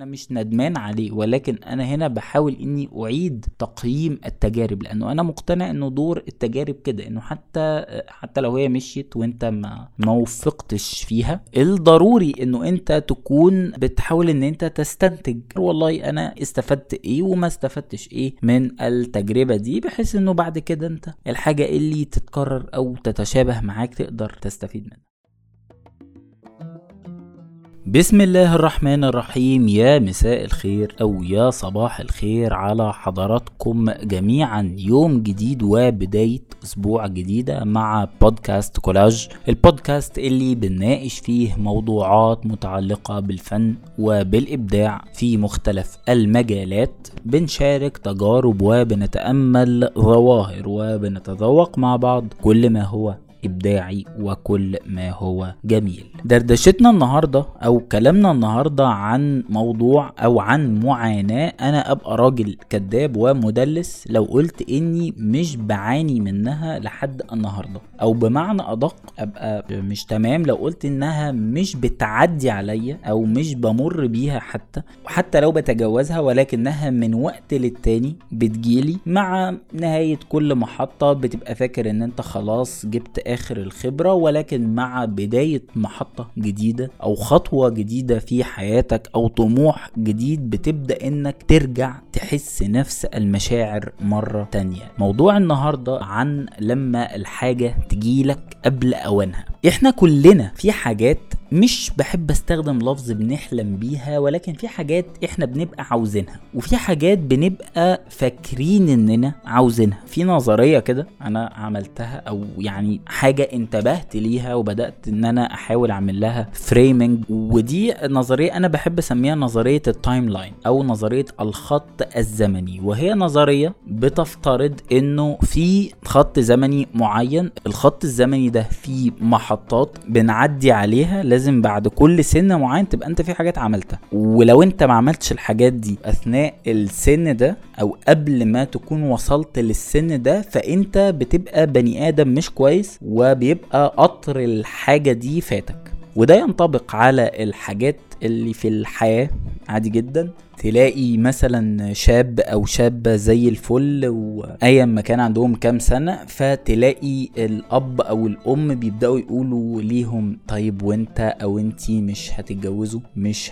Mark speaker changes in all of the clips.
Speaker 1: أنا مش ندمان عليه ولكن أنا هنا بحاول إني أعيد تقييم التجارب لأنه أنا مقتنع إنه دور التجارب كده إنه حتى حتى لو هي مشيت وأنت ما ما وفقتش فيها الضروري إنه أنت تكون بتحاول إن أنت تستنتج. والله أنا استفدت إيه وما استفدتش إيه من التجربة دي بحيث إنه بعد كده أنت الحاجة اللي تتكرر أو تتشابه معاك تقدر تستفيد منها. بسم الله الرحمن الرحيم. يا مساء الخير أو يا صباح الخير على حضراتكم جميعا. يوم جديد وبداية أسبوع جديدة مع بودكاست كولاج. البودكاست اللي بنناقش فيه موضوعات متعلقة بالفن وبالإبداع في مختلف المجالات. بنشارك تجارب وبنتأمل ظواهر وبنتذوق مع بعض كل ما هو إبداعي وكل ما هو جميل. دردشتنا النهارده أو كلامنا النهارده عن موضوع أو عن معاناة. أنا أبقى راجل كذاب ومدلس لو قلت إني مش بعاني منها لحد النهارده. أو بمعنى أدق أبقى مش تمام لو قلت إنها مش بتعدي عليا أو مش بمر بيها حتى وحتى لو بتجاوزها ولكنها من وقت للتاني بتجيلي مع نهاية كل محطة بتبقى فاكر إن أنت خلاص جبت آخر الخبرة ولكن مع بداية محطة جديدة أو خطوة جديدة في حياتك أو طموح جديد بتبدأ إنك ترجع تحس نفس المشاعر مرة تانية. موضوع النهاردة عن لما الحاجة تجيلك قبل أوانها. إحنا كلنا في حاجات مش بحب استخدم لفظ بنحلم بيها ولكن في حاجات إحنا بنبقى عاوزينها وفي حاجات بنبقى فاكرين إننا عاوزينها. في نظرية كده أنا عملتها أو يعني حاجة انتبهت ليها وبدأت إن أنا أحاول أعمل لها framing ودي نظرية أنا بحب أسميها نظرية ال timeline أو نظرية الخط الزمني وهي نظرية بتفترض إنه في خط زمني معين الخط الزمني ده فيه محطات بنعدي عليها لازم بعد كل سن معين تبقى انت في حاجات عملتها. ولو انت ما عملتش الحاجات دي أثناء السن ده أو قبل ما تكون وصلت للسن ده فانت بتبقى بني آدم مش كويس وبيبقى قطر الحاجة دي فاتك. وده ينطبق على الحاجات اللي في الحياة. عادي جدا. تلاقي مثلا شاب أو شابة زي الفل وايا ما كان عندهم كام سنة فتلاقي الأب أو الأم بيبدأوا يقولوا ليهم طيب وأنت أو انتي مش هتتجوزوا؟ مش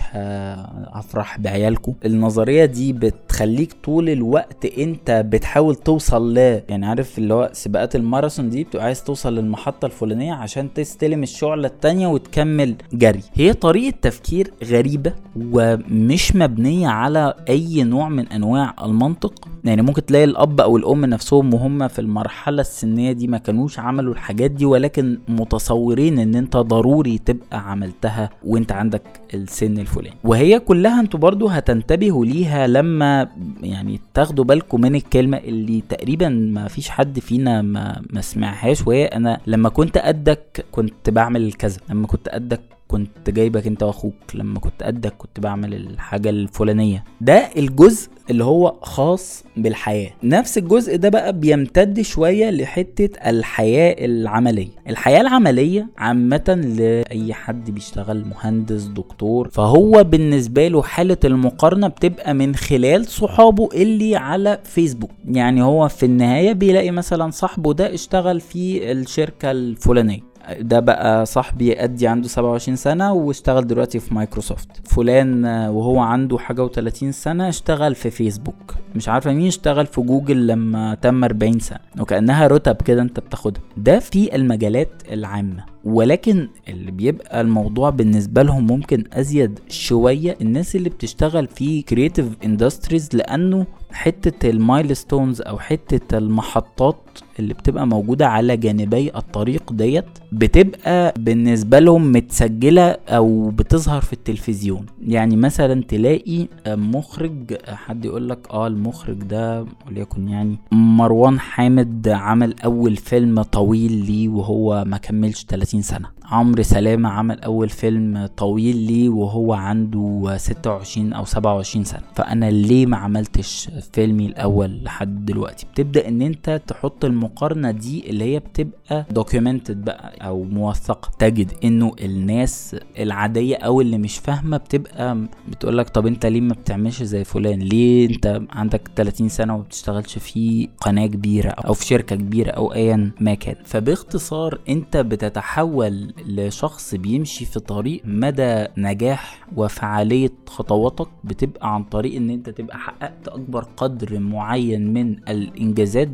Speaker 1: هفرح بعيالكم؟ النظرية دي بتخليك طول الوقت أنت بتحاول توصل ل يعني عارف اللي هو سباقات الماراثون دي بتبقى عايز توصل للمحطة الفلانية عشان تستلم الشعلة التانية وتكمل جري. هي طريقة تفكير غريبة ومش مبنية على أي نوع من أنواع المنطق. يعني ممكن تلاقي الأب أو الأم نفسهم وهم في المرحلة السنية دي ما كانوش عملوا الحاجات دي ولكن متصورين إن أنت ضروري تبقى عملتها وأنت عندك السن الفلاني. وهي كلها أنتوا برضو هتنتبهوا ليها لما يعني تاخدوا بالكم من الكلمة اللي تقريبا ما فيش حد فينا ما, ما سمعهاش وهي أنا لما كنت قدك كنت بعمل كذا لما كنت قدك كنت جايبك انت واخوك لما كنت قدك كنت بعمل الحاجة الفلانية. ده الجزء اللي هو خاص بالحياة. نفس الجزء ده بقى بيمتد شوية لحتة الحياة العملية. الحياة العملية عامة لأي حد بيشتغل مهندس دكتور فهو بالنسبة له حالة المقارنة بتبقى من خلال صحابه اللي على فيسبوك. يعني هو في النهاية بيلاقي مثلا صاحبه ده اشتغل في الشركة الفلانية. ده بقى صاحبي ادي عنده 27 سنة واشتغل دلوقتي في مايكروسوفت. فلان وهو عنده حاجة و30 سنة اشتغل في فيسبوك. مش عارفة مين اشتغل في جوجل لما تم 40 سنة. وكأنها رتب كده انت بتاخدها. ده في المجالات العامة. ولكن اللي بيبقى الموضوع بالنسبة لهم ممكن أزيد شوية الناس اللي بتشتغل في creative industries لأنه حتة ال milestones أو حتة المحطات اللي بتبقى موجودة على جانبي الطريق ديت بتبقى بالنسبة لهم متسجلة أو بتظهر في التلفزيون. يعني مثلا تلاقي مخرج حد يقول لك آه المخرج ده وليكن يعني مروان حامد عمل أول فيلم طويل ليه وهو ما كملش 30 سنة. عمرو سلامة عمل أول فيلم طويل ليه وهو عنده 26 أو 27 سنة. فأنا ليه ما عملتش فيلمي الأول لحد دلوقتي؟ بتبدأ إن أنت تحط المقارنة دي اللي هي بتبقى documented بقى أو موثقة. تجد إنه الناس العادية أو اللي مش فاهمة بتبقى بتقولك طب أنت ليه ما بتعملش زي فلان؟ ليه أنت عندك 30 سنة وما بتشتغلش في قناة كبيرة أو في شركة كبيرة أو ايا ما كان؟ فباختصار أنت بتتحول لشخص بيمشي في طريق مدى نجاح وفعالية خطواتك بتبقى عن طريق إن أنت تبقى حققت أكبر قدر معين من الإنجازات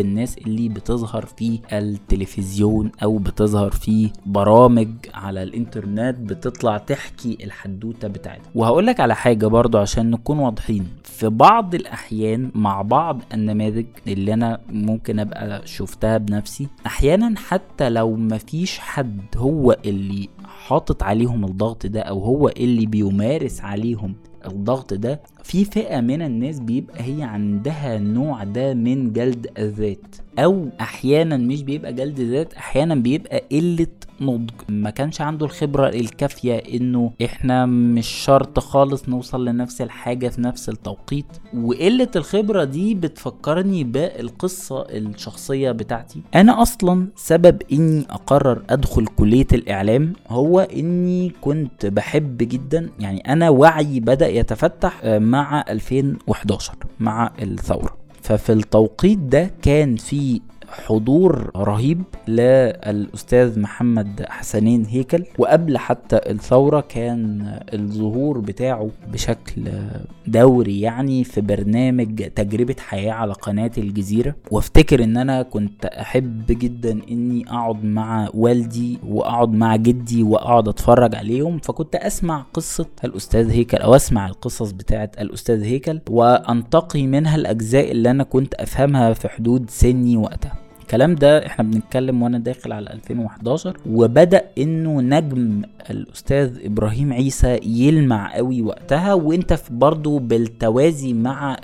Speaker 1: بالناس اللي بتظهر في التلفزيون أو بتظهر في برامج على الإنترنت بتطلع تحكي الحدوتة بتاعتها. وهقولك على حاجة برضو عشان نكون واضحين. في بعض الأحيان مع بعض النماذج اللي أنا ممكن أبقى شفتها بنفسي أحيانا حتى لو مفيش حد هو اللي حاطط عليهم الضغط ده أو هو اللي بيمارس عليهم الضغط ده في فئة من الناس بيبقى هي عندها النوع ده من جلد الذات أو أحيانا مش بيبقى جلد ذات أحيانا بيبقى قلة نضج. ما كانش عنده الخبرة الكافية إنه إحنا مش شرط خالص نوصل لنفس الحاجة في نفس التوقيت. وقلة الخبرة دي بتفكرني بالقصة الشخصية بتاعتي. أنا أصلا سبب إني أقرر أدخل كلية الإعلام هو إني كنت بحب جدا يعني أنا وعي بدأ يتفتح مع 2011 مع الثورة. ففي التوقيت ده كان في حضور رهيب للأستاذ محمد حسنين هيكل. وقبل حتى الثورة كان الظهور بتاعه بشكل دوري يعني في برنامج تجربة حياة على قناة الجزيرة. وافتكر إن أنا كنت أحب جدا إني أقعد مع والدي وأقعد مع جدي وأقعد أتفرج عليهم. فكنت أسمع قصة الأستاذ هيكل أو أسمع القصص بتاعه الأستاذ هيكل. وأنتقي منها الأجزاء اللي أنا كنت أفهمها في حدود سني وقتها. الكلام ده إحنا بنتكلم وأنا داخل على 2011 وبدأ إنه نجم الأستاذ إبراهيم عيسى يلمع قوي وقتها وإنت برضو بالتوازي مع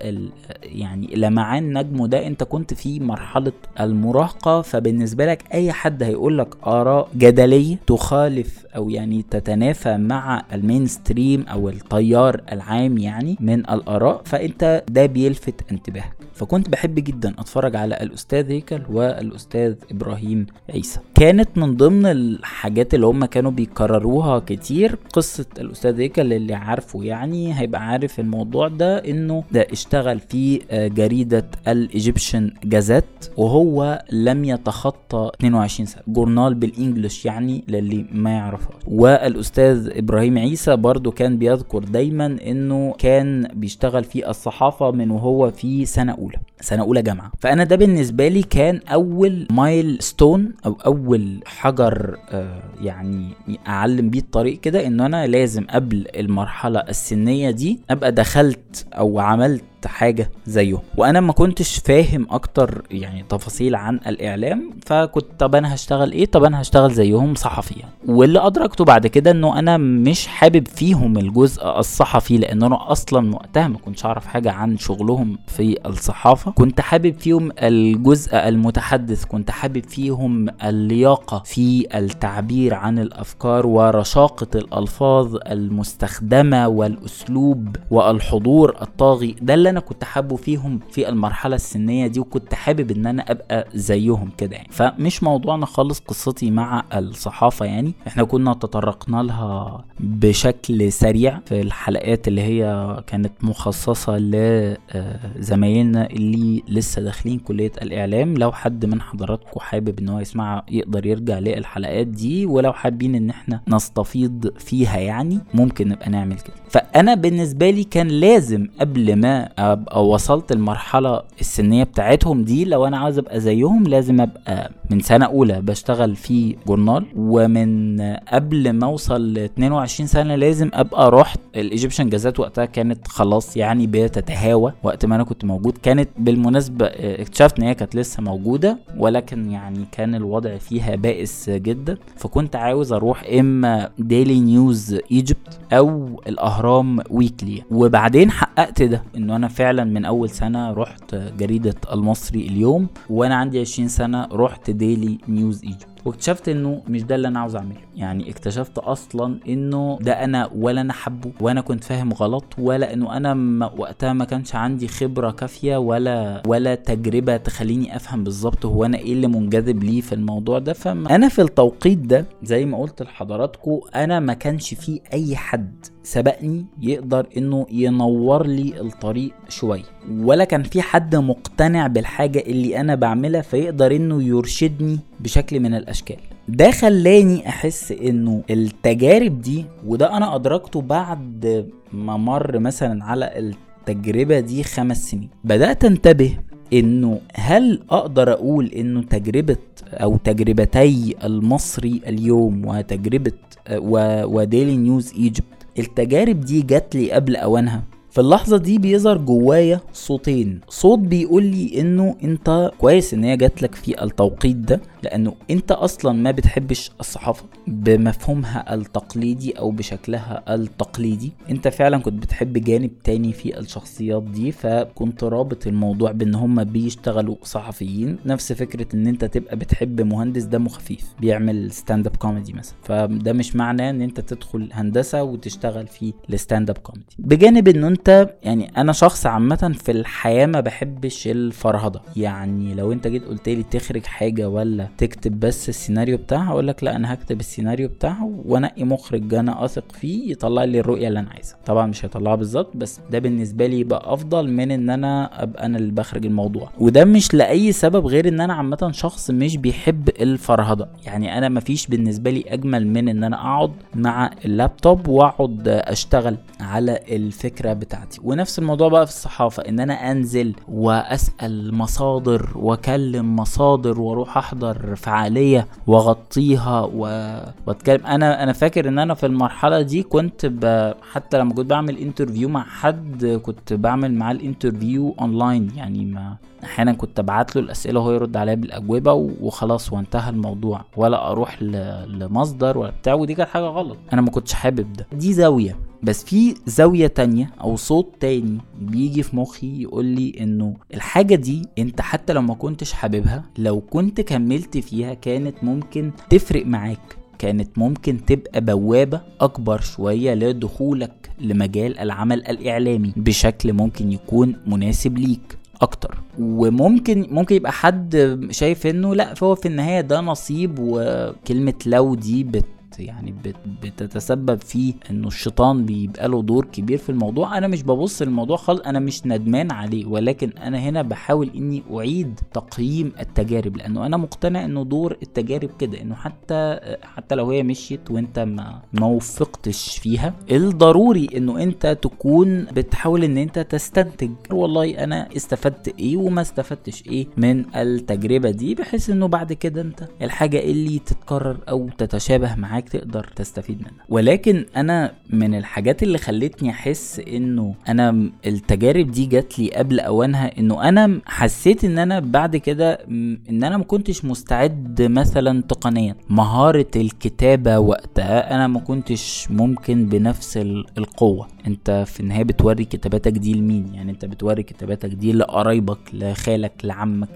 Speaker 1: يعني لمعان نجمه ده إنت كنت في مرحلة المراهقة فبالنسبة لك أي حد هيقول لك آراء جدلية تخالف أو يعني تتنافى مع ال mainstream أو التيار العام يعني من الآراء فأنت ده بيلفت انتباهك. فكنت بحب جدا أتفرج على الأستاذ هيكل والأستاذ إبراهيم عيسى. كانت من ضمن الحاجات اللي هم كانوا بيكرروها كتير قصة الأستاذ هيكل اللي عارفه يعني هيبقى عارف الموضوع ده إنه ده اشتغل في جريدة ال Egyptian Gazette وهو لم يتخطى 22 سنة. جورنال بال English يعني للي ما يعرفهاش والأستاذ إبراهيم عيسى برضو كان بيذكر دايما إنه كان بيشتغل في الصحافة من وهو في سنة أولى سنة أولى جامعة. فأنا ده بالنسبة لي كان أول milestone أو أول حجر آه يعني أعلم بيه الطريق كده ان أنا لازم قبل المرحلة السنية دي أبقى دخلت أو عملت حاجة زيه. وأنا ما كنتش فاهم أكتر يعني تفاصيل عن الإعلام فكنت طب أنا هشتغل إيه؟ طب أنا هشتغل زيهم صحفي يعني. واللي أدركته بعد كده إنه أنا مش حابب فيهم الجزء الصحفي لأن أنا أصلا وقتها ما كنتش أعرف حاجة عن شغلهم في الصحافة. كنت حابب فيهم الجزء المتحدث كنت حابب فيهم اللياقة في التعبير عن الأفكار ورشاقة الألفاظ المستخدمة والأسلوب والحضور الطاغي. ده اللي أنا كنت حابه فيهم في المرحلة السنية دي وكنت حابب إن أنا أبقى زيهم كده يعني. فمش موضوعنا خالص قصتي مع الصحافة يعني. إحنا كنا تطرقنا لها بشكل سريع في الحلقات اللي هي كانت مخصصة لزمايلنا اللي لسه داخلين كلية الإعلام. لو حد من حضراتكم حابب إن هو يسمع يقدر يرجع للحلقات دي. ولو حابين إن إحنا نستفيض فيها يعني ممكن نبقى نعمل كده. فانا بالنسبة لي كان لازم قبل ما ابقى وصلت المرحله السنية بتاعتهم دي لو أنا عاوز أبقى زيهم لازم أبقى من سنة أولى بشتغل في جورنال ومن قبل ما أوصل ل 22 سنة لازم أبقى رحت. ال Egyptian Gazette وقتها كانت خلاص يعني بتتهاوى وقت ما أنا كنت موجود. كانت بالمناسبة اكتشفت إن هي كانت لسه موجودة ولكن يعني كان الوضع فيها بائس جدا. فكنت عاوز أروح إما Daily News Egypt أو الأهرام Weekly وبعدين حققت ده إنه أنا فعلا من أول سنة رحت جريدة المصري اليوم وأنا عندي 20 سنة رحت Daily News Egypt واكتشفت إنه مش ده اللي أنا عاوز أعمله. يعني اكتشفت أصلا إنه ده أنا ولا أنا حابه وأنا كنت فاهم غلط ولا إنه أنا ما وقتها ما كانش عندي خبرة كافية ولا ولا تجربة تخليني أفهم بالظبط هو أنا إيه اللي منجذب ليه في الموضوع ده. فانا في التوقيت ده زي ما قلت لحضراتكم أنا ما كانش في أي حد سبقني يقدر إنه ينور لي الطريق شوية ولا كان في حد مقتنع بالحاجة اللي أنا بعملها فيقدر إنه يرشدني بشكل من الأشكال. ده خلاني أحس إنه التجارب دي وده أنا أدركته بعد ما مر مثلا على التجربة دي خمس سنين. بدأت أنتبه إنه هل أقدر أقول إنه تجربة أو تجربتي المصري اليوم وتجربة و Daily News Egypt التجارب دي جات لي قبل أوانها. في اللحظة دي بيظهر جوايا صوتين. صوت بيقول لي إنه أنت كويس إن هي جات لك في التوقيت ده لأنه أنت أصلا ما بتحبش الصحافة بمفهومها التقليدي أو بشكلها التقليدي. أنت فعلا كنت بتحب جانب تاني في الشخصيات دي فكنت رابط الموضوع بإن هم بيشتغلوا صحفيين. نفس فكرة إن أنت تبقى بتحب مهندس دمه خفيف بيعمل stand-up comedy مثلا. فده مش معناه إن أنت تدخل هندسة وتشتغل في ال stand-up كوميدي بجانب إنه أنت يعني أنا شخص عامة في الحياة ما بحبش الفرهضة يعني لو انت جيت قلت لي تخرج حاجة ولا تكتب بس السيناريو بتاعها أقول لك لا أنا هكتب السيناريو بتاعها وانقي مخرج أنا اثق فيه يطلع لي الرؤية اللي أنا عايزها. طبعا مش هيطلعها بالظبط بس ده بالنسبة لي يبقى افضل من ان أنا ابقى أنا اللي بخرج الموضوع. وده مش لأي سبب غير ان أنا عامة شخص مش بيحب الفرهضة يعني أنا مفيش بالنسبة لي اجمل من ان أنا اقعد مع اللابتوب واقعد اشتغل على الفكرة بتاعتي. بتاعتي. ونفس الموضوع بقى في الصحافة إن أنا أنزل وأسأل مصادر وأكلم مصادر وأروح أحضر فعالية وأغطيها و... وأتكلم. أنا أنا فاكر إن أنا في المرحلة دي كنت ب... حتى لما كنت بعمل interview مع حد كنت بعمل معاه ال interview online يعني ما أحيانا كنت أبعت له الأسئلة وهو يرد عليا بالأجوبة وخلاص وانتهى الموضوع. ولا أروح لمصدر ولا بتاع ودي كانت حاجة غلط. أنا ما كنتش حابب ده. دي زاوية. بس في زاوية تانية أو صوت تاني بيجي في مخي يقول لي إنه الحاجة دي أنت حتى لو ما كنتش حاببها لو كنت كملت فيها كانت ممكن تفرق معاك. كانت ممكن تبقى بوابة أكبر شوية لدخولك لمجال العمل الإعلامي بشكل ممكن يكون مناسب ليك أكتر. وممكن ممكن يبقى حد شايف إنه لأ فهو في النهاية ده نصيب وكلمة لو دي بت يعني بتتسبب في انه الشيطان بيبقى له دور كبير في الموضوع. أنا مش ببص للموضوع خالص أنا مش ندمان عليه ولكن أنا هنا بحاول اني اعيد تقييم التجارب لأنه أنا مقتنع انه دور التجارب كده انه حتى حتى لو هي مشيت وانت ما ما وفقتش فيها الضروري انه انت تكون بتحاول ان انت تستنتج. والله أنا استفدت إيه وما استفدتش إيه من التجربة دي بحيث انه بعد كده انت الحاجة اللي تتكرر أو تتشابه معاك إنك تقدر تستفيد منها. ولكن أنا من الحاجات اللي خلتني أحس إنه أنا التجارب دي جات لي قبل أوانها إنه أنا حسيت إن أنا بعد كده إن أنا ما كنتش مستعد مثلا تقنيا. مهارة الكتابة وقتها أنا ما كنتش ممكن بنفس القوة. أنت في النهاية بتوري كتاباتك دي لمين؟ يعني أنت بتوري كتاباتك دي لقرايبك لخالك لعمك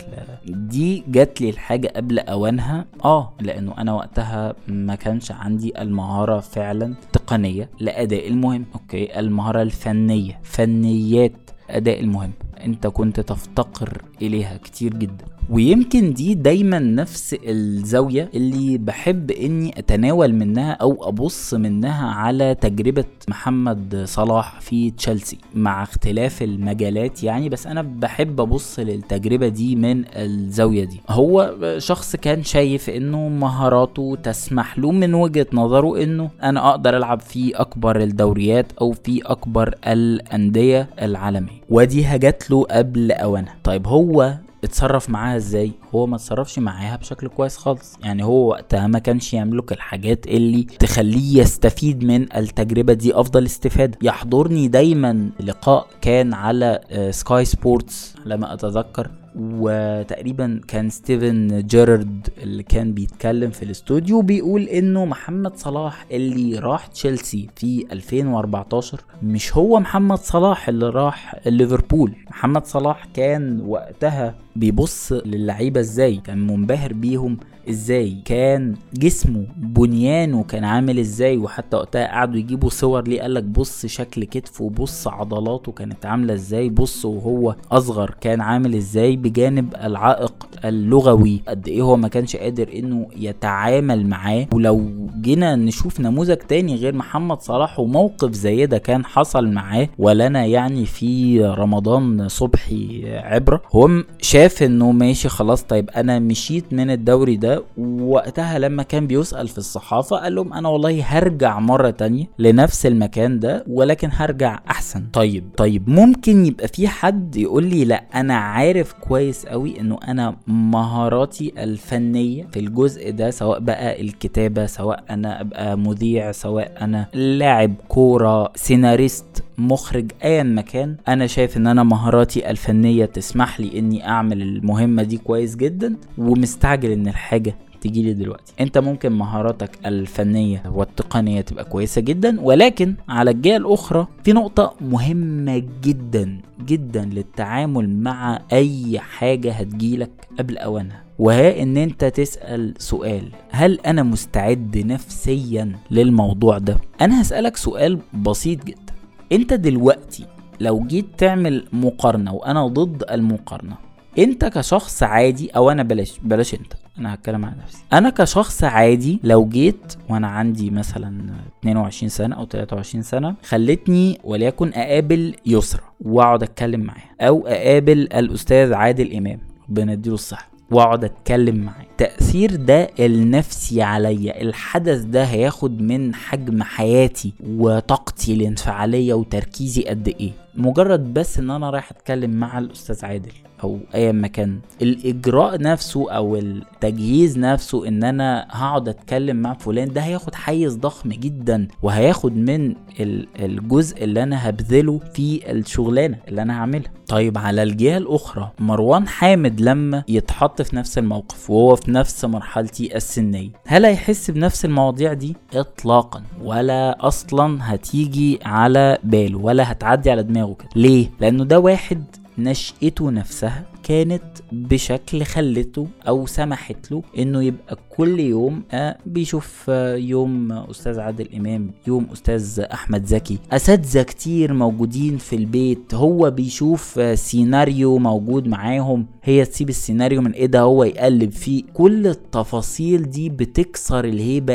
Speaker 1: ل... دي جات لي الحاجة قبل أوانها. آه لأنه أنا وقتها ما كانش عندي المهارة فعلا تقنية لأداء المهمة. okay المهارة الفنية فنيات أداء المهم. أنت كنت تفتقر إليها كتير جدا. ويمكن دي دايما نفس الزاوية اللي بحب إني أتناول منها أو أبص منها على تجربة محمد صلاح في تشيلسي. مع اختلاف المجالات يعني بس أنا بحب أبص للتجربة دي من الزاوية دي. هو شخص كان شايف إنه مهاراته تسمح له من وجهة نظره إنه أنا أقدر ألعب في أكبر الدوريات أو في أكبر الأندية العالمية. ودي هجت له قبل أوانها. طيب هو اتصرف معاها إزاي؟ هو ما اتصرفش معاها بشكل كويس خالص. يعني هو وقتها ما كانش يملك الحاجات اللي تخليه يستفيد من التجربة دي أفضل استفادة. يحضرني دايما لقاء كان على Sky Sports على ما أتذكر وتقريبا كان ستيفن جيرارد اللي كان بيتكلم في الاستوديو بيقول إنه محمد صلاح اللي راح تشيلسي في 2014 مش هو محمد صلاح اللي راح ليفربول. محمد صلاح كان وقتها بيبص للعيبة إزاي؟ كان منبهر بيهم إزاي كان جسمه بنيانه كان عامل إزاي؟ وحتى وقتها قعدوا يجيبوا صور ليه قالك بص شكل كتفه بص عضلاته كانت عاملة إزاي بص وهو اصغر كان عامل إزاي بجانب العائق اللغوي قد إيه هو ما كانش قادر انه يتعامل معاه. ولو جينا نشوف نموذج تاني غير محمد صلاح وموقف زي ده كان حصل معاه ولنا يعني في رمضان صبحي عبرة هو شاف انه ماشي خلاص طيب أنا مشيت من الدوري ده وقتها لما كان بيسأل في الصحافة قال لهم أنا والله هرجع مرة تانية لنفس المكان ده ولكن هرجع أحسن. طيب طيب ممكن يبقى في حد يقول لي لا أنا عارف كويس قوي إنه أنا مهاراتي الفنية في الجزء ده سواء بقى الكتابة سواء أنا أبقى مذيع سواء أنا لاعب كورة سيناريست مخرج ايا مكان أنا شايف إن أنا مهاراتي الفنية تسمح لي إني أعمل المهمة دي كويس جدا ومستعجل إن الحاجة تجي لي دلوقتي. أنت ممكن مهاراتك الفنية والتقنية تبقى كويسة جدا ولكن على الجهة الأخرى في نقطة مهمة جدا جدا للتعامل مع أي حاجة هتجيلك قبل أوانها. وهي إن أنت تسأل سؤال هل أنا مستعد نفسيا للموضوع ده؟ أنا هسألك سؤال بسيط جدا. انت دلوقتي لو جيت تعمل مقارنة وأنا ضد المقارنة انت كشخص عادي أو أنا بلاش بلاش انت أنا هتكلم عن نفسي. أنا كشخص عادي لو جيت وأنا عندي مثلا 22 سنة أو 23 سنة خلتني وليكن اقابل يسرى واقعد اتكلم معاها أو اقابل الاستاذ عادل امام ربنا يديله الصحة واقعد اتكلم معاه. التأثير ده النفسي عليا. الحدث ده هياخد من حجم حياتي وطاقتي الانفعالية وتركيزي قد إيه. مجرد بس إن أنا رايح أتكلم مع الأستاذ عادل أو اي مكان الإجراء نفسه أو التجهيز نفسه إن أنا هقعد أتكلم مع فلان ده هياخد حيز ضخم جدا وهياخد من الجزء اللي أنا هبذله في الشغلانة اللي أنا هعملها. طيب على الجهة الأخرى مروان حامد لما يتحط في نفس الموقف وهو في نفس مرحلتي السنية. هل هيحس بنفس المواضيع دي؟ اطلاقا. ولا أصلا هتيجي على باله ولا هتعدي على دماغه كده. ليه؟ لأنه ده واحد نشأته نفسها. كانت بشكل خلته أو سمحت له إنه يبقى كل يوم آه بيشوف آه يوم أستاذ عادل إمام يوم أستاذ أحمد زكي. أساتذة كتير موجودين في البيت هو بيشوف آه سيناريو موجود معاهم. هي تسيب السيناريو من إيدها هو يقلب فيه. كل التفاصيل دي بتكسر الهيبة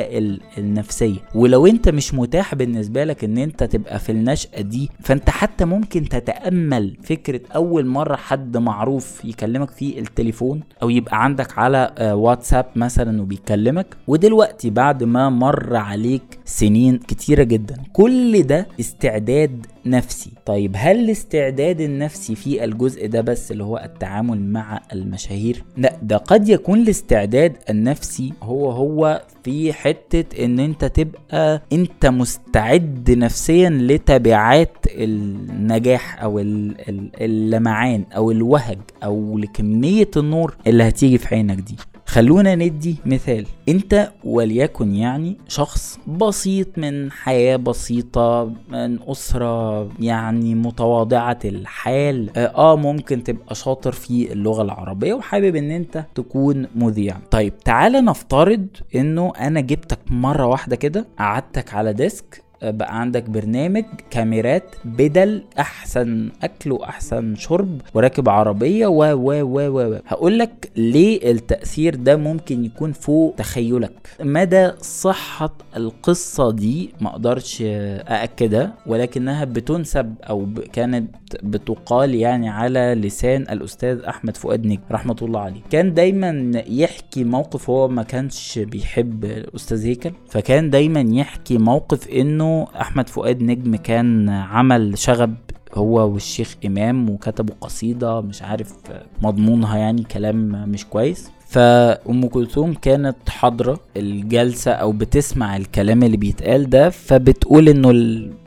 Speaker 1: النفسية. ولو أنت مش متاح بالنسبة لك إن أنت تبقى في النشأة دي فأنت حتى ممكن تتأمل فكرة أول مرة حد معروف يكلمك في التليفون أو يبقى عندك على واتساب مثلا وبيكلمك. ودلوقتي بعد ما مر عليك سنين كتيرة جدا كل ده استعداد نفسي. طيب هل الاستعداد النفسي في الجزء ده بس اللي هو التعامل مع المشاهير؟ لا ده قد يكون الاستعداد النفسي هو هو في حتة إن أنت تبقى أنت مستعد نفسيا لتبعات النجاح أو اللمعان أو الوهج أو لكمية النور اللي هتيجي في عينك دي. خلونا ندي مثال. انت وليكن يعني شخص بسيط من حياة بسيطة من أسرة يعني متواضعة الحال آه ممكن تبقى شاطر في اللغة العربية وحابب إن أنت تكون مذيع. طيب تعالى نفترض إنه أنا جبتك مرة واحدة كده قعدتك على ديسك بقى عندك برنامج كاميرات بدل أحسن أكل وأحسن شرب وراكب عربية و و و و هقول لك ليه التأثير ده ممكن يكون فوق تخيلك. مدى صحة القصة دي ما أقدرش أأكدها ولكنها بتنسب أو كانت بتقال يعني على لسان الأستاذ أحمد فؤاد نجم رحمة الله عليه. كان دايما يحكي موقف هو ما كانش بيحب الأستاذ هيكل فكان دايما يحكي موقف إنه أحمد فؤاد نجم كان عمل شغب هو والشيخ إمام وكتبوا قصيدة مش عارف مضمونها يعني كلام مش كويس. فأم كلثوم كانت حاضرة الجلسة أو بتسمع الكلام اللي بيتقال ده فبتقول إنه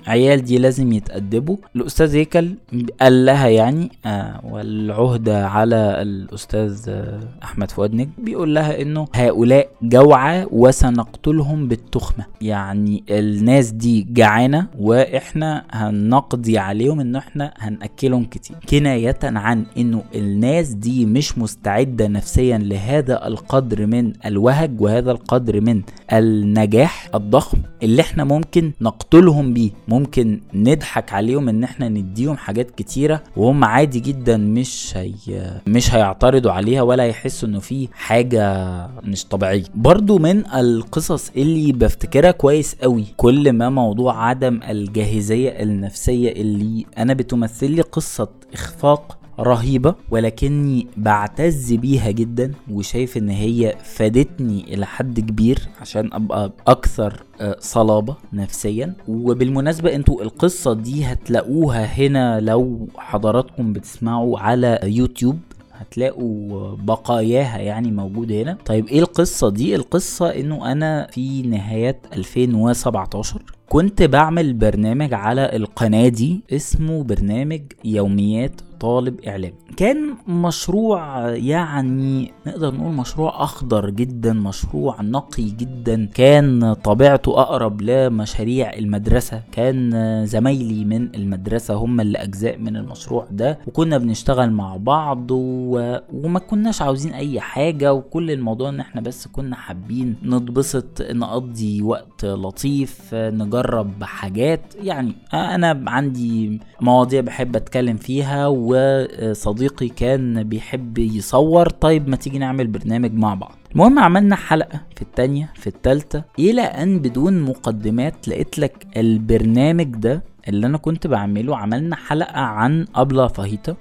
Speaker 1: العيال دي لازم يتأدبوا. الأستاذ هيكل قال لها يعني آه والعهدة على الأستاذ آه أحمد فؤاد نجم بيقول لها إنه هؤلاء جوعى وسنقتلهم بالتخمة. يعني الناس دي جعانة وإحنا هنقضي عليهم إن إحنا هنأكلهم كتير. كناية عن إنه الناس دي مش مستعدة نفسيا لهذا هذا القدر من الوهج وهذا القدر من النجاح الضخم اللي إحنا ممكن نقتلهم بيه. ممكن نضحك عليهم إن إحنا نديهم حاجات كتيرة وهم عادي جدا مش هي مش هيعترضوا عليها ولا يحسوا إنه في حاجة مش طبيعية. برضو من القصص اللي بفتكرها كويس قوي كل ما موضوع عدم الجاهزية النفسية اللي أنا بتمثل لي قصة إخفاق رهيبة ولكني بعتز بيها جدا وشايف إن هي فادتني إلى حد كبير عشان أبقى أكثر صلابة نفسيا. وبالمناسبة أنتوا القصة دي هتلاقوها هنا لو حضراتكم بتسمعوا على يوتيوب. هتلاقوا بقاياها يعني موجودة هنا. طيب إيه القصة دي؟ القصة إنه أنا في نهاية 2017 كنت بعمل برنامج على القناة دي اسمه برنامج يوميات طالب إعلام. كان مشروع يعني نقدر نقول مشروع أخضر جدا مشروع نقي جدا. كان طبيعته أقرب لمشاريع المدرسة. كان زمايلي من المدرسة هم اللي اجزاء من المشروع ده. وكنا بنشتغل مع بعض و... وما كناش عاوزين أي حاجة. وكل الموضوع إن إحنا بس كنا حابين نتبسط نقضي وقت لطيف نجرب حاجات. يعني أنا عندي مواضيع بحب أتكلم فيها وصديقي كان بيحب يصور. طيب ما تيجي نعمل برنامج مع بعض. المهم عملنا حلقة في التانية في التالتة إلى أن بدون مقدمات لقيت لك البرنامج ده اللي أنا كنت بعمله. عملنا حلقة عن أبلا فاهيتا.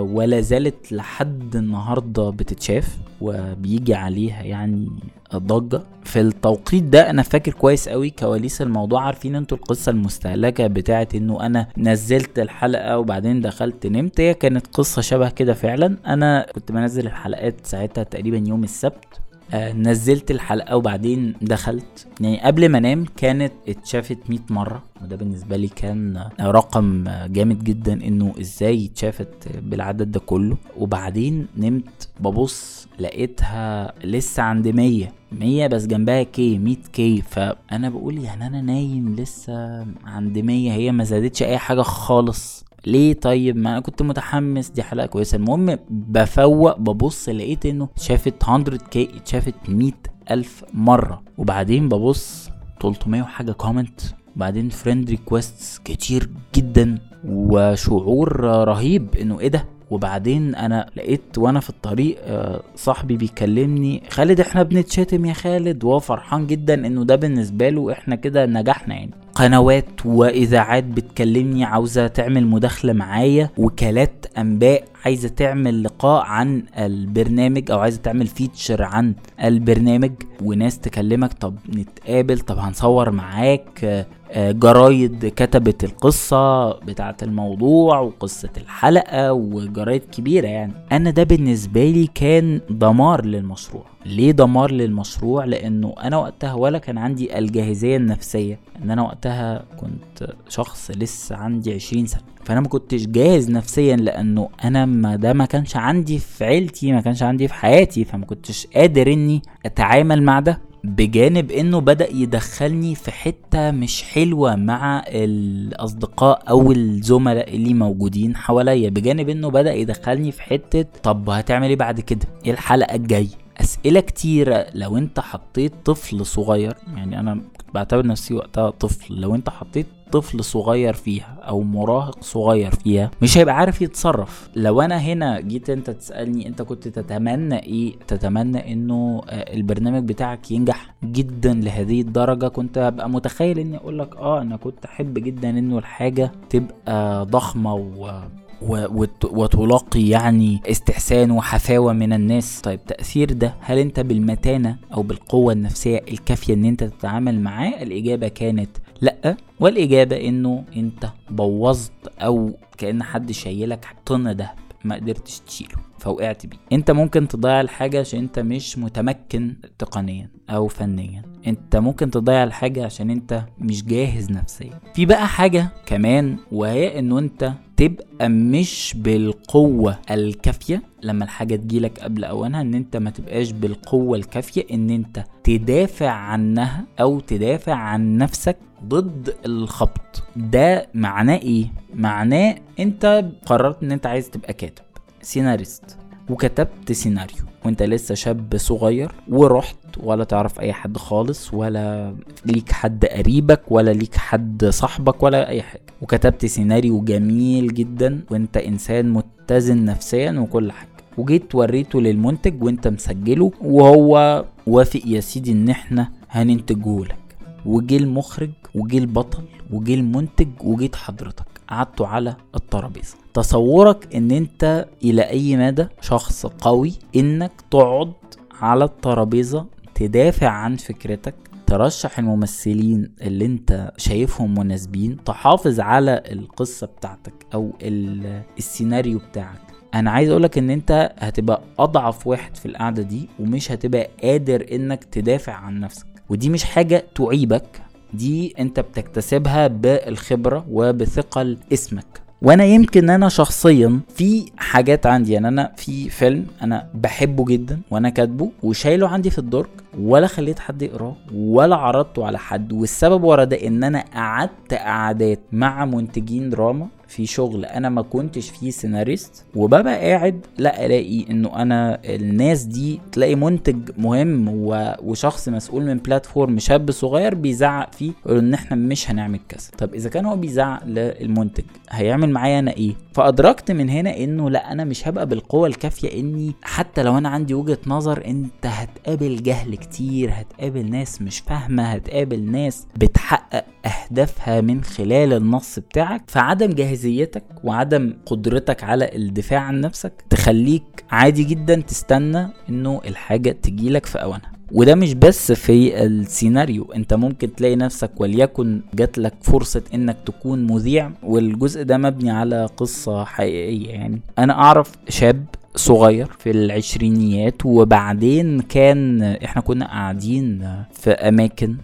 Speaker 1: ولا زالت لحد النهارده بتتشاف وبيجي عليها يعني ضجة. في التوقيت ده أنا فاكر كويس قوي كواليس الموضوع. عارفين أنتوا القصة المستهلكة بتاعت إنه أنا نزلت الحلقة وبعدين دخلت نمت؟ هي كانت قصة شبه كده فعلا. أنا كنت بنزل الحلقات ساعتها تقريبا يوم السبت. آه نزلت الحلقة وبعدين دخلت. يعني قبل ما انام كانت اتشافت 100 مرة وده بالنسبة لي كان رقم جامد جدا انه إزاي اتشافت بالعدد ده كله. وبعدين نمت ببص لقيتها لسه عند 100 100 بس جنبها K 100 K فأنا بقول يعني أنا نايم لسه عند 100 هي ما زادتش أي حاجة خالص. ليه طيب؟ ما أنا كنت متحمس دي حلقة كويسة. المهم بفوق ببص لقيت إنه شافت 100 K شافت 100 ألف مرة. وبعدين ببص 300 وحاجة comment وبعدين friend requests كتير جدا وشعور رهيب إنه إيه ده؟ وبعدين أنا لقيت وأنا في الطريق صاحبي بيكلمني خالد إحنا بنتشتم يا خالد. وهو فرحان جدا إنه ده بالنسبة له إحنا كده نجحنا يعني. قنوات وإذاعات بتكلمني عاوزة تعمل مداخلة معايا وكالات أنباء عايزة تعمل لقاء عن البرنامج أو عايزة تعمل فيتشر عن البرنامج وناس تكلمك طب نتقابل طب هنصور معاك جرايد كتبت القصة بتاعة الموضوع وقصة الحلقة وجرايد كبيرة يعني. أنا ده بالنسبة لي كان دمار للمشروع. ليه دمار للمشروع؟ لأنه أنا وقتها ولا كان عندي الجاهزية النفسية. إن أنا وقتها كنت شخص لسه عندي عشرين سنة. فأنا ما كنتش جاهز نفسيا لأنه أنا ما ده ما كانش عندي في عيلتي ما كانش عندي في حياتي. فما كنتش قادر إني أتعامل مع ده بجانب إنه بدأ يدخلني في حتة مش حلوة مع الأصدقاء أو الزملاء اللي موجودين حواليا. بجانب إنه بدأ يدخلني في حتة طب هتعمل إيه بعد كده؟ إيه الحلقة الجاية؟ أسئلة كتيرة. لو أنت حطيت طفل صغير يعني أنا كنت بعتبر نفسي وقتها طفل لو أنت حطيت طفل صغير فيها أو مراهق صغير فيها مش هيبقى عارف يتصرف. لو أنا هنا جيت أنت تسألني أنت كنت تتمنى إيه؟ تتمنى إنه البرنامج بتاعك ينجح جدا لهذه الدرجة. كنت ابقى متخيل إني أقول لك آه أنا كنت أحب جدا إنه الحاجة تبقى ضخمة و وتلاقي يعني استحسان وحفاوة من الناس. طيب تأثير ده هل أنت بالمتانة أو بالقوة النفسية الكافية إن أنت تتعامل معاه؟ الإجابة كانت لأ. والإجابة إنه أنت بوظت أو كأن حد شايلك طن دهب ما قدرتش تشيله فوقعت بيه. أنت ممكن تضيع الحاجة عشان أنت مش متمكن تقنيا أو فنيا. أنت ممكن تضيع الحاجة عشان أنت مش جاهز نفسيا. في بقى حاجة كمان وهي إنه أنت تبقى مش بالقوة الكافية. لما الحاجة تجيلك قبل أوانها إن أنت ما تبقاش بالقوة الكافية إن أنت تدافع عنها أو تدافع عن نفسك ضد الخبط. ده معناه إيه؟ معناه أنت قررت إن أنت عايز تبقى كاتب سيناريست. وكتبت سيناريو. وأنت لسه شاب صغير ورحت ولا تعرف أي حد خالص ولا ليك حد قريبك ولا ليك حد صاحبك ولا أي حاجة. وكتبت سيناريو جميل جدا. وأنت إنسان متزن نفسيا وكل حاجة. وجيت وريته للمنتج وأنت مسجله وهو وافق يا سيدي إن إحنا هننتجه لك وجه المخرج وجه البطل وجه المنتج وجيت حضرتك. قعدتوا على الترابيزة. تصورك إن أنت إلى أي مدى شخص قوي إنك تقعد على الترابيزة تدافع عن فكرتك ترشح الممثلين اللي أنت شايفهم مناسبين تحافظ على القصة بتاعتك أو السيناريو بتاعك. أنا عايز أقولك إن أنت هتبقى أضعف واحد في القعدة دي ومش هتبقى قادر إنك تدافع عن نفسك. ودي مش حاجة تعيبك دي انت بتكتسبها بالخبرة وبثقل اسمك وأنا يمكن أنا شخصيا في حاجات عندي يعني أنا في فيلم أنا بحبه جدا وأنا كاتبه وشايله عندي في الدرج ولا خليت حد يقراه ولا عرضته على حد والسبب ورا ده ان أنا قعدت قعدات مع منتجين دراما في شغل أنا ما كنتش فيه سيناريست وببقى قاعد لا ألاقي إنه أنا الناس دي تلاقي منتج مهم وشخص مسؤول من بلاتفورم شاب صغير بيزعق فيه إن إحنا مش هنعمل كذا. طب إذا كان هو بيزعق للمنتج هيعمل معايا أنا إيه؟ فأدركت من هنا إنه لا أنا مش هبقى بالقوة الكافية إني حتى لو أنا عندي وجهة نظر أنت هتقابل جهل كتير هتقابل ناس مش فاهمة هتقابل ناس بتحقق أهدافها من خلال النص بتاعك. فعدم جاهزيتك وعدم قدرتك على الدفاع عن نفسك تخليك عادي جدا تستنى إنه الحاجة تجيلك في أوانها. وده مش بس في السيناريو. أنت ممكن تلاقي نفسك وليكن جات لك فرصة إنك تكون مذيع والجزء ده مبني على قصة حقيقية يعني. أنا أعرف شاب صغير في العشرينيات وبعدين كان إحنا كنا قاعدين في أماكن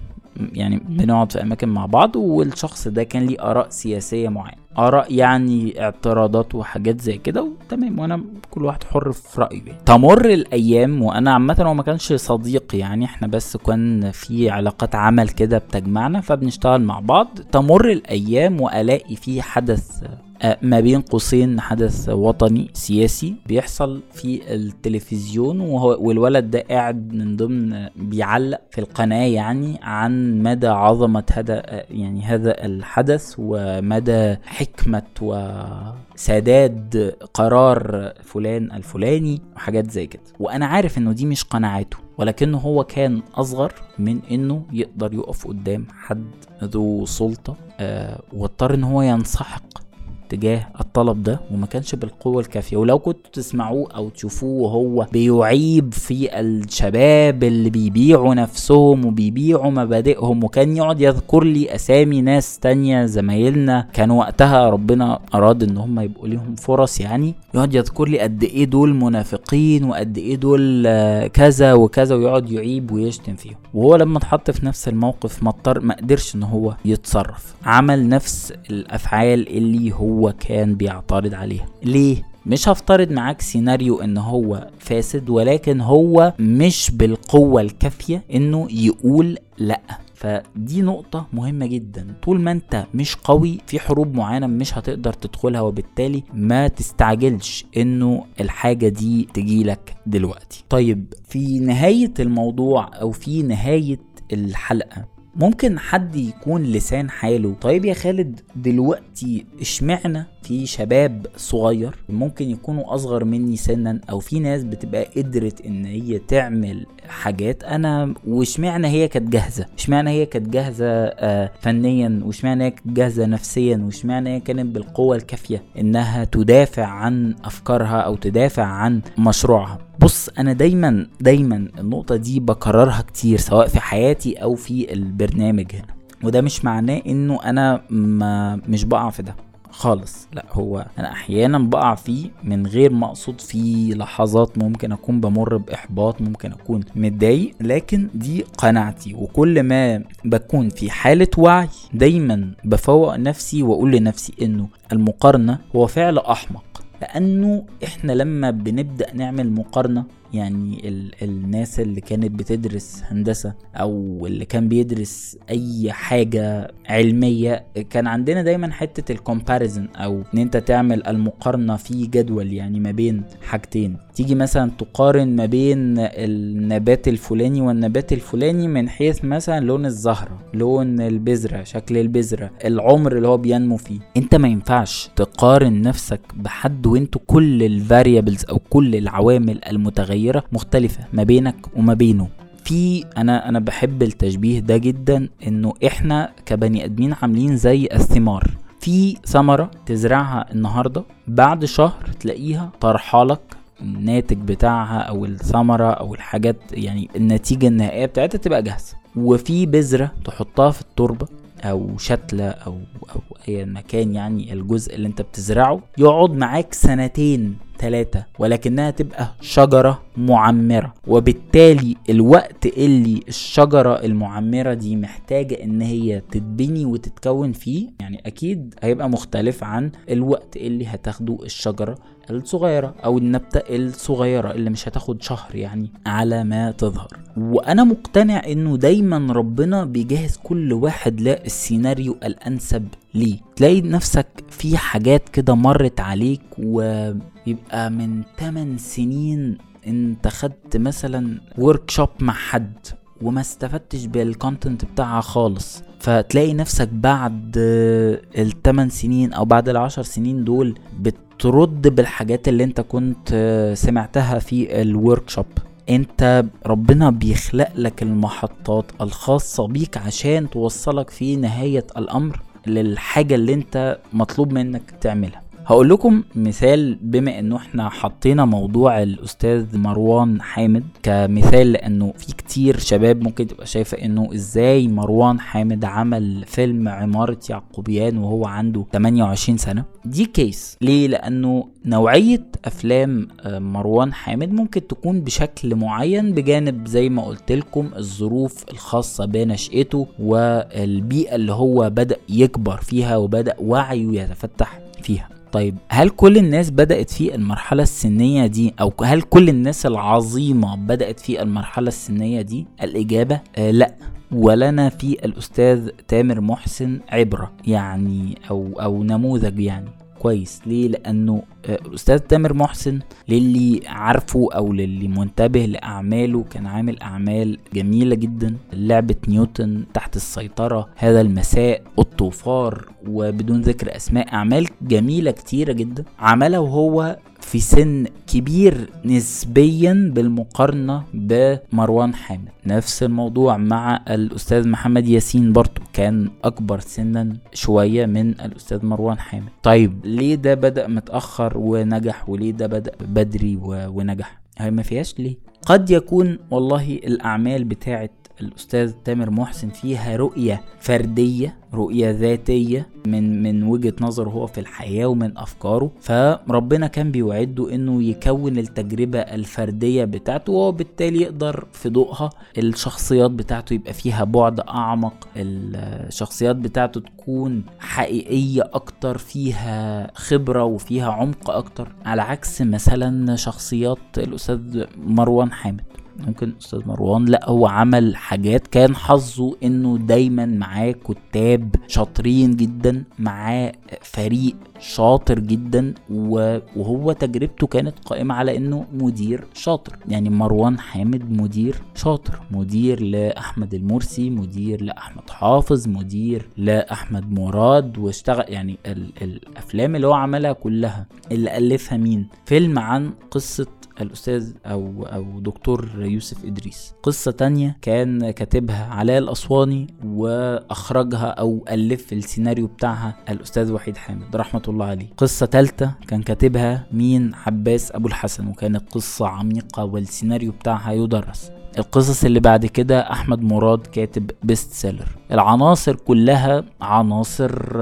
Speaker 1: يعني بنقعد في أماكن مع بعض والشخص ده كان ليه آراء سياسية معينة. آراء يعني اعتراضات وحاجات زي كده وتمام وأنا كل واحد حر في رأيه يعني. تمر الأيام وأنا عامة هو ما كانش صديق يعني إحنا بس كان في علاقات عمل كده بتجمعنا فبنشتغل مع بعض تمر الأيام وألاقي في حدث ما بين قوسين حدث وطني سياسي بيحصل في التلفزيون وهو والولد ده قاعد من ضمن بيعلق في القناة يعني عن مدى عظمة هذا يعني هذا الحدث ومدى حكمة وسداد قرار فلان الفلاني وحاجات زي كده. وأنا عارف إنه دي مش قناعاته ولكنه هو كان أصغر من إنه يقدر يقف قدام حد ذو سلطة آه واضطر إن هو ينسحق تجاه الطلب ده وما كانش بالقوة الكافية. ولو كنتوا تسمعوه أو تشوفوه وهو بيعيب في الشباب اللي بيبيعوا نفسهم وبيبيعوا مبادئهم وكان يقعد يذكر لي أسامي ناس تانية زمايلنا كانوا وقتها ربنا أراد إن هم يبقوا ليهم فرص يعني يقعد يذكر لي قد إيه دول منافقين وقد إيه دول كذا وكذا ويقعد يعيب ويشتم فيهم. وهو لما اتحط في نفس الموقف ما ما قدرش إن هو يتصرف. عمل نفس الأفعال اللي هو هو كان بيعترض عليها. ليه؟ مش هفترض معاك سيناريو إن هو فاسد ولكن هو مش بالقوة الكافية إنه يقول لأ. فدي نقطة مهمة جدا. طول ما أنت مش قوي في حروب معينة مش هتقدر تدخلها وبالتالي ما تستعجلش إنه الحاجة دي تجيلك دلوقتي. طيب في نهاية الموضوع أو في نهاية الحلقة ممكن حد يكون لسان حاله. طيب يا خالد دلوقتي اشمعنا في شباب صغير ممكن يكونوا أصغر مني سنا أو في ناس بتبقى قدرت إن هي تعمل حاجات أنا واشمعنى هي كانت جاهزة؟ اشمعنى هي كانت جاهزة آه فنيا؟ واشمعنى هي كانت جاهزة نفسيا؟ واشمعنى هي كانت بالقوة الكافية إنها تدافع عن أفكارها أو تدافع عن مشروعها؟ بص أنا دايما دايما النقطة دي بكررها كتير سواء في حياتي أو في البرنامج هنا. وده مش معناه إنه أنا ما مش بقع في ده خالص. لا هو أنا أحيانا بقع فيه من غير ما أقصد في لحظات ممكن أكون بمر بإحباط ممكن أكون متضايق لكن دي قناعتي. وكل ما بكون في حالة وعي دايما بفوق نفسي وأقول لنفسي إنه المقارنة هو فعل أحمق. لأنه إحنا لما بنبدأ نعمل مقارنة يعني ال الناس اللي كانت بتدرس هندسة أو اللي كان بيدرس أي حاجة علمية كان عندنا دايما حتة ال comparison أو إن أنت تعمل المقارنة في جدول يعني ما بين حاجتين. تيجي مثلا تقارن ما بين النبات الفلاني والنبات الفلاني من حيث مثلا لون الزهرة لون البذرة شكل البذرة العمر اللي هو بينمو فيه. أنت ما ينفعش تقارن نفسك بحد وأنتوا كل ال variables أو كل العوامل المتغيرة مختلفة ما بينك وما بينه. في أنا أنا بحب التشبيه ده جدا إنه إحنا كبني آدمين عاملين زي الثمار. في ثمرة تزرعها النهاردة بعد شهر تلاقيها طرحالك الناتج بتاعها أو الثمرة أو الحاجات يعني النتيجة النهائية بتاعتها تبقى جاهزة. وفي بذرة تحطها في التربة أو شتلة أو أو اي مكان يعني الجزء اللي أنت بتزرعه يقعد معاك سنتين. ثلاثة ولكنها تبقى شجرة معمرة. وبالتالي الوقت اللي الشجرة المعمرة دي محتاجة إن هي تتبني وتتكون فيه يعني أكيد هيبقى مختلف عن الوقت اللي هتاخده الشجرة الصغيرة أو النبتة الصغيرة اللي مش هتاخد شهر يعني على ما تظهر. وأنا مقتنع إنه دايما ربنا بيجهز كل واحد للسيناريو الأنسب ليه؟ تلاقي نفسك في حاجات كده مرت عليك ويبقى من 8 سنين انت خدت مثلا workshop مع حد وما استفدتش بال content بتاعها خالص. فتلاقي نفسك بعد الثمان سنين أو بعد العشر سنين دول بترد بالحاجات اللي انت كنت سمعتها في ال workshop انت ربنا بيخلق لك المحطات الخاصة بيك عشان توصلك في نهاية الأمر. للحاجة اللي انت مطلوب منك تعملها. هقول لكم مثال بما إنه إحنا حطينا موضوع الأستاذ مروان حامد كمثال لأنه في كتير شباب ممكن تبقى شايفة إنه إزاي مروان حامد عمل فيلم عمارة يعقوبيان وهو عنده 28 سنة. دي case ليه؟ لأنه نوعية أفلام مروان حامد ممكن تكون بشكل معين بجانب زي ما قلت لكم الظروف الخاصة بنشأته والبيئة اللي هو بدأ يكبر فيها وبدأ وعيه يتفتح فيها. طيب هل كل الناس بدأت في المرحلة السنية دي؟ أو هل كل الناس العظيمة بدأت في المرحلة السنية دي؟ الإجابة آه لأ. ولنا في الأستاذ تامر محسن عبرة يعني أو أو نموذج يعني. كويس. ليه؟ لأنه الاستاذ تامر محسن للي عارفه أو للي منتبه لأعماله كان عامل أعمال جميلة جدا. لعبة نيوتن تحت السيطرة هذا المساء الطوفار وبدون ذكر أسماء أعمال جميلة كتيرة جدا. عملها وهو في سن كبير نسبيا بالمقارنة بمروان حامد. نفس الموضوع مع الأستاذ محمد ياسين برضو كان أكبر سنا شوية من الأستاذ مروان حامد. طيب ليه ده بدأ متأخر؟ ونجح وليه ده بدأ بدري ونجح. هي ما فيهاش ليه. قد يكون والله الأعمال بتاعت الأستاذ تامر محسن فيها رؤية فردية رؤية ذاتية من من وجهة نظره هو في الحياة ومن أفكاره. فربنا كان بيوعده إنه يكون التجربة الفردية بتاعته وبالتالي يقدر في ضوءها الشخصيات بتاعته يبقى فيها بعد أعمق. الشخصيات بتاعته تكون حقيقية أكتر فيها خبرة وفيها عمق أكتر. على عكس مثلا شخصيات الأستاذ مروان حامد. ممكن أستاذ مروان. لا هو عمل حاجات. كان حظه إنه دايما معاه كتاب شاطرين جدا معاه فريق شاطر جدا وهو تجربته كانت قائمة على إنه مدير شاطر. يعني مروان حامد مدير شاطر. مدير لأحمد المرسي مدير لأحمد حافظ مدير لأحمد مراد واشتغل يعني ال الأفلام اللي هو عملها كلها. اللي ألفها مين؟ فيلم عن قصة الأستاذ أو أو دكتور يوسف إدريس. قصة تانية كان كاتبها علاء الأسواني وأخرجها أو ألف السيناريو بتاعها الأستاذ وحيد حامد رحمة الله عليه. قصة تالتة كان كاتبها مين؟ عباس أبو الحسن. وكانت قصة عميقة والسيناريو بتاعها يدرس. القصص اللي بعد كده أحمد مراد كاتب best seller العناصر كلها عناصر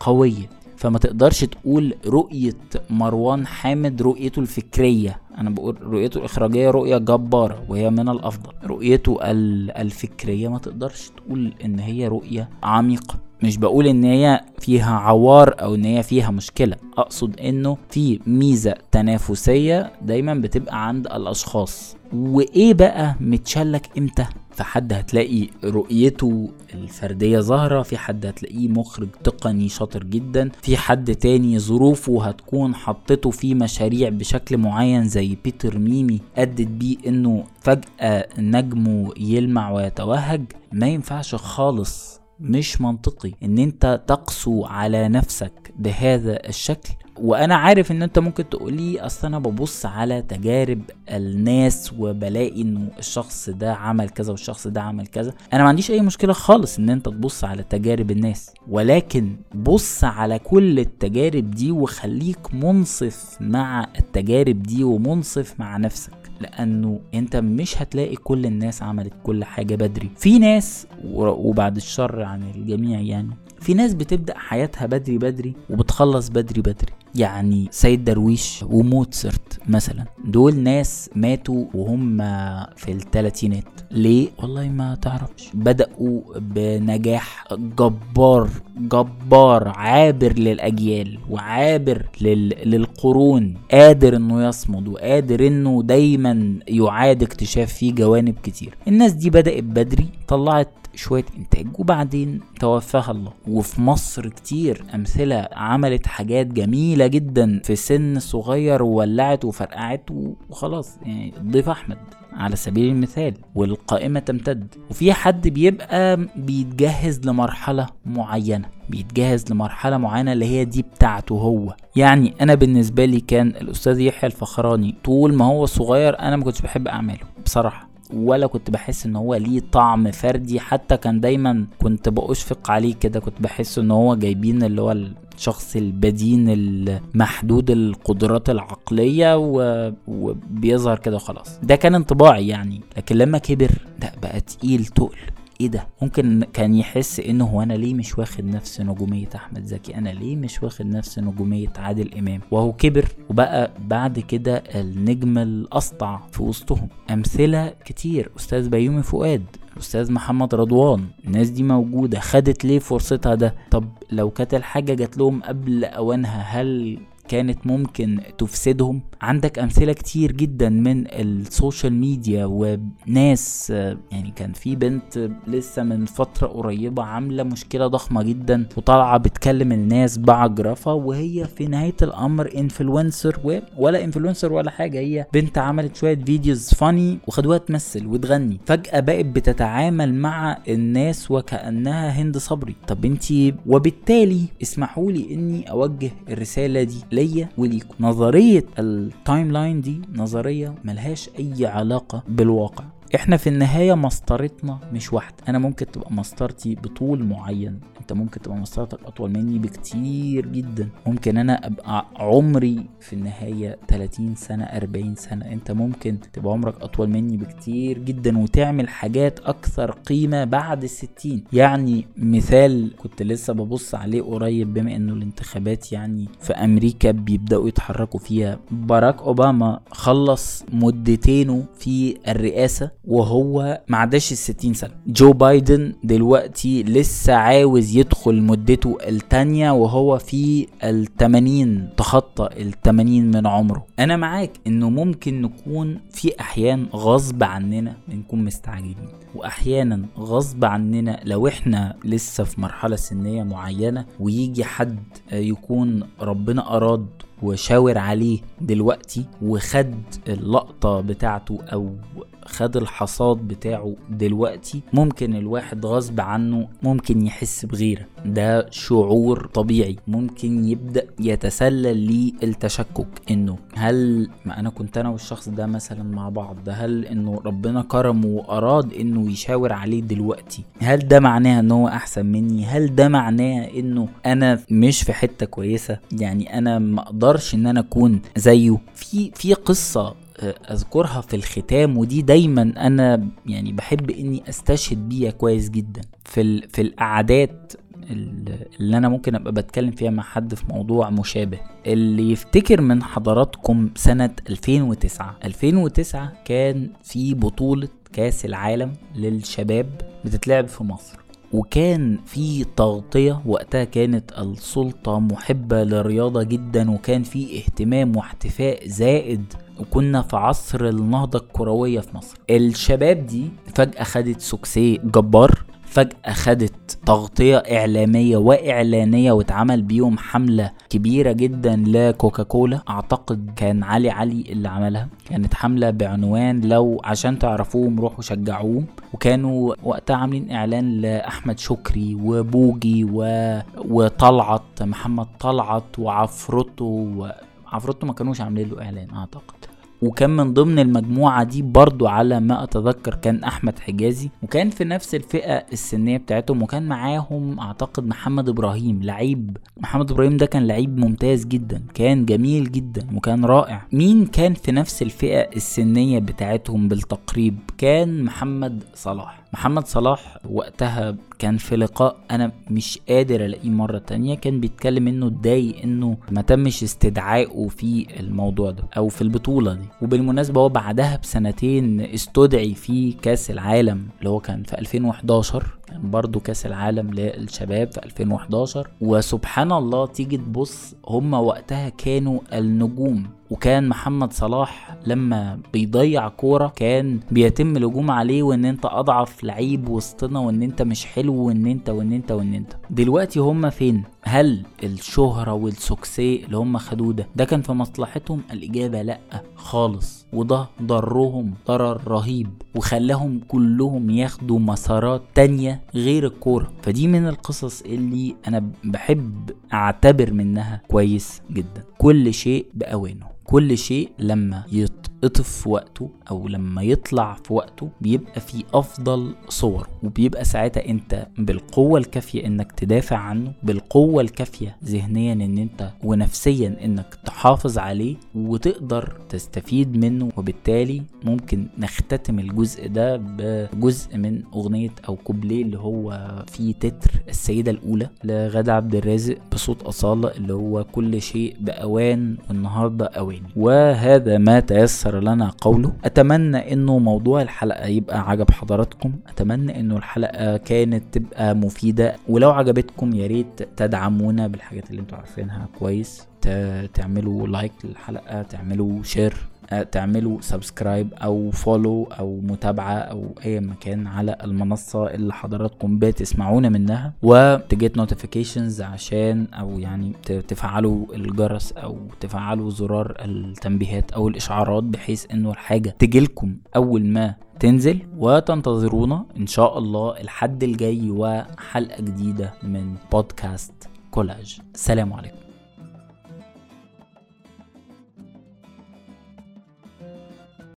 Speaker 1: قوية. فما تقدرش تقول رؤية مروان حامد رؤيته الفكرية. أنا بقول رؤيته الإخراجية رؤية جبارة وهي من الأفضل. رؤيته الفكرية ما تقدرش تقول إن هي رؤية عميقة. مش بقول إن هي فيها عوار أو إن هي فيها مشكلة. أقصد إنه في ميزة تنافسية دايما بتبقى عند الأشخاص. وإيه بقى متشلك إمتى؟ في حد هتلاقي رؤيته الفردية ظاهرة في حد هتلاقيه مخرج تقني شاطر جدا في حد تاني ظروفه هتكون حطته في مشاريع بشكل معين زي بيتر ميمي أدت بيه إنه فجأة نجمه يلمع ويتوهج. ما ينفعش خالص مش منطقي إن أنت تقسو على نفسك بهذا الشكل. وأنا عارف إن أنت ممكن تقولي أصل أنا ببص على تجارب الناس وبلاقي إنه الشخص ده عمل كذا والشخص ده عمل كذا. أنا ما عنديش أي مشكلة خالص إن أنت تبص على تجارب الناس ولكن بص على كل التجارب دي وخليك منصف مع التجارب دي ومنصف مع نفسك لأنه أنت مش هتلاقي كل الناس عملت كل حاجة بدري. في ناس وبعد الشر عن الجميع يعني. في ناس بتبدأ حياتها بدري بدري وبتخلص بدري بدري. يعني سيد درويش وموتسرت مثلا دول ناس ماتوا وهم في الثلاثينات ليه؟ والله ما تعرفش. بدأوا بنجاح جبار جبار عابر للأجيال وعابر لل... للقرون. قادر إنه يصمد وقادر إنه دايما يعاد اكتشاف فيه جوانب كتير. الناس دي بدأت بدري طلعت شوية إنتاج. وبعدين توفاها الله. وفي مصر كتير أمثلة عملت حاجات جميلة جدا في سن صغير وولعت وفرقعت وخلاص. يعني ضيف أحمد على سبيل المثال. والقائمة تمتد. وفي حد بيبقى بيتجهز لمرحلة معينة. بيتجهز لمرحلة معينة اللي هي دي بتاعته هو. يعني أنا بالنسبة لي كان الأستاذ يحيى الفخراني طول ما هو صغير أنا ما كنتش بحب أعماله بصراحة. ولا كنت بحس إن هو ليه طعم فردي حتى كان دايما كنت بأشفق عليه كده كنت بحس إن هو جايبين اللي هو الشخص البدين المحدود القدرات العقلية و... وبيظهر كده وخلاص. ده كان انطباعي يعني لكن لما كبر لا بقى تقيل تقل. إيه ده؟ ممكن كان يحس انه هو أنا ليه مش واخد نفس نجومية احمد زكي؟ أنا ليه مش واخد نفس نجومية عادل امام؟ وهو كبر وبقى بعد كده النجم الأسطع في وسطهم. أمثلة كتير. أستاذ بيومي فؤاد أستاذ محمد رضوان الناس دي موجودة خدت ليه فرصتها ده؟ طب لو كانت الحاجة جات لهم قبل أوانها هل كانت ممكن تفسدهم. عندك أمثلة كتير جدا من ال social media وناس يعني كان في بنت لسه من فترة قريبة عاملة مشكلة ضخمة جدا وطالعة بتكلم الناس بعجرفة وهي في نهاية الأمر influencer ولا influencer ولا حاجة هي بنت عملت شوية videos funny وخدوها تمثل وتغني. فجأة بقت بتتعامل مع الناس وكأنها هند صبري. طب انتي وبالتالي اسمحوا لي إني أوجه الرسالة دي ليا وليكم. نظرية ال timeline دي نظرية ملهاش أي علاقة بالواقع. إحنا في النهاية مسطرتنا مش واحدة. أنا ممكن تبقى مسطرتي بطول معين. أنت ممكن تبقى مسطرتك أطول مني بكتير جدا. ممكن أنا أبقى عمري في النهاية 30 سنة 40 سنة. أنت ممكن تبقى عمرك أطول مني بكتير جدا وتعمل حاجات أكثر قيمة بعد الستين. يعني مثال كنت لسه ببص عليه قريب بما إنه الانتخابات يعني في أمريكا بيبدأوا يتحركوا فيها. باراك أوباما خلص مدتينه في الرئاسة. وهو ما عداش ال 60 سنة. جو بايدن دلوقتي لسه عاوز يدخل مدته التانية وهو في ال 80 تخطى ال 80 من عمره. أنا معاك إنه ممكن نكون في أحيان غصب عننا بنكون مستعجلين. وأحيانا غصب عننا لو إحنا لسه في مرحلة سنية معينة ويجي حد يكون ربنا أراد وشاور عليه دلوقتي وخد اللقطة بتاعته أو خد الحصاد بتاعه دلوقتي ممكن الواحد غصب عنه ممكن يحس بغيرة. ده شعور طبيعي. ممكن يبدأ يتسلل للتشكك. إنه هل ما أنا كنت أنا والشخص ده مثلا مع بعض ده هل إنه ربنا كرمه وأراد إنه يشاور عليه دلوقتي؟ هل ده معناه إن هو أحسن مني؟ هل ده معناه إنه أنا مش في حتة كويسة؟ يعني أنا ما أقدرش إن أنا أكون زيه. في في قصة أذكرها في الختام ودي دايما أنا يعني بحب إني أستشهد بيها كويس جدا. في في القعدات اللي أنا ممكن أبقى بتكلم فيها مع حد في موضوع مشابه. اللي يفتكر من حضراتكم سنة 2009 2009 كان في بطولة كأس العالم للشباب بتتلعب في مصر. وكان في تغطية وقتها كانت السلطة محبة للرياضة جدا وكان في اهتمام واحتفاء زائد وكنا في عصر النهضة الكروية في مصر. الشباب دي فجأة خدت سوكسي جبار فجأة خدت تغطية إعلامية وإعلانية واتعمل بيهم حملة كبيرة جدا لكوكاكولا. أعتقد كان علي علي اللي عملها. كانت حملة بعنوان لو عشان تعرفوهم روحوا شجعوهم. وكانوا وقتها عاملين إعلان لأحمد شكري وبوجي و... وطلعت محمد طلعت وعفروتو عفروتو ما كانوش عاملين له إعلان أعتقد. وكان من ضمن المجموعة دي برضو على ما أتذكر كان أحمد حجازي وكان في نفس الفئة السنية بتاعتهم وكان معاهم أعتقد محمد إبراهيم لعيب محمد إبراهيم ده كان لعيب ممتاز جدا كان جميل جدا وكان رائع. مين كان في نفس الفئة السنية بتاعتهم بالتقريب؟ كان محمد صلاح. محمد صلاح وقتها كان في لقاء أنا مش قادر ألاقيه مرة تانية كان بيتكلم إنه اتضايق إنه ما تمش استدعائه في الموضوع ده أو في البطولة دي. وبالمناسبة هو بعدها بسنتين استدعي في كأس العالم اللي هو كان في 2011 كان برضو كأس العالم للشباب في 2011 وسبحان الله تيجي تبص هما وقتها كانوا النجوم. وكان محمد صلاح لما بيضيع كورة كان بيتم الهجوم عليه وإن أنت أضعف لعيب وسطنا وإن أنت مش حلو وإن أنت وإن أنت وإن أنت. دلوقتي هما فين؟ هل الشهرة والسوكسي اللي هم خدوه ده ده كان في مصلحتهم؟ الإجابة لأ خالص. وده ضرهم ضرر رهيب وخلاهم كلهم ياخدوا مسارات تانية غير الكورة. فدي من القصص اللي أنا بحب أعتبر منها كويس جدا. كل شيء بأوانه. كل شيء لما يتقطف في وقته أو لما يطلع في وقته بيبقى في أفضل صور وبيبقى ساعتها أنت بالقوة الكافية إنك تدافع عنه بالقوة الكافية ذهنيا إن أنت ونفسيا إنك تحافظ عليه وتقدر تستفيد منه وبالتالي ممكن نختتم الجزء ده بجزء من أغنية أو كوبليه اللي هو في تتر السيدة الأولى لغادة عبد الرازق بصوت أصالة اللي هو كل شيء بأوان والنهاردة اوان وهذا ما تيسر لنا قوله. أتمنى إنه موضوع الحلقة يبقى عجب حضراتكم. أتمنى إنه الحلقة كانت تبقى مفيدة. ولو عجبتكم يا ريت تدعمونا بالحاجات اللي أنتوا عارفينها كويس. تعملوا like للحلقة تعملوا share تعملوا subscribe أو follow أو متابعة أو أي مكان على المنصة اللي حضراتكم بتسمعونا منها. و to get notifications عشان أو يعني تفعلوا الجرس أو تفعلوا زرار التنبيهات أو الإشعارات بحيث إنه الحاجة تجيلكم أول ما تنزل. وتنتظرونا إن شاء الله الحد الجاي وحلقة جديدة من بودكاست كولاج سلام عليكم.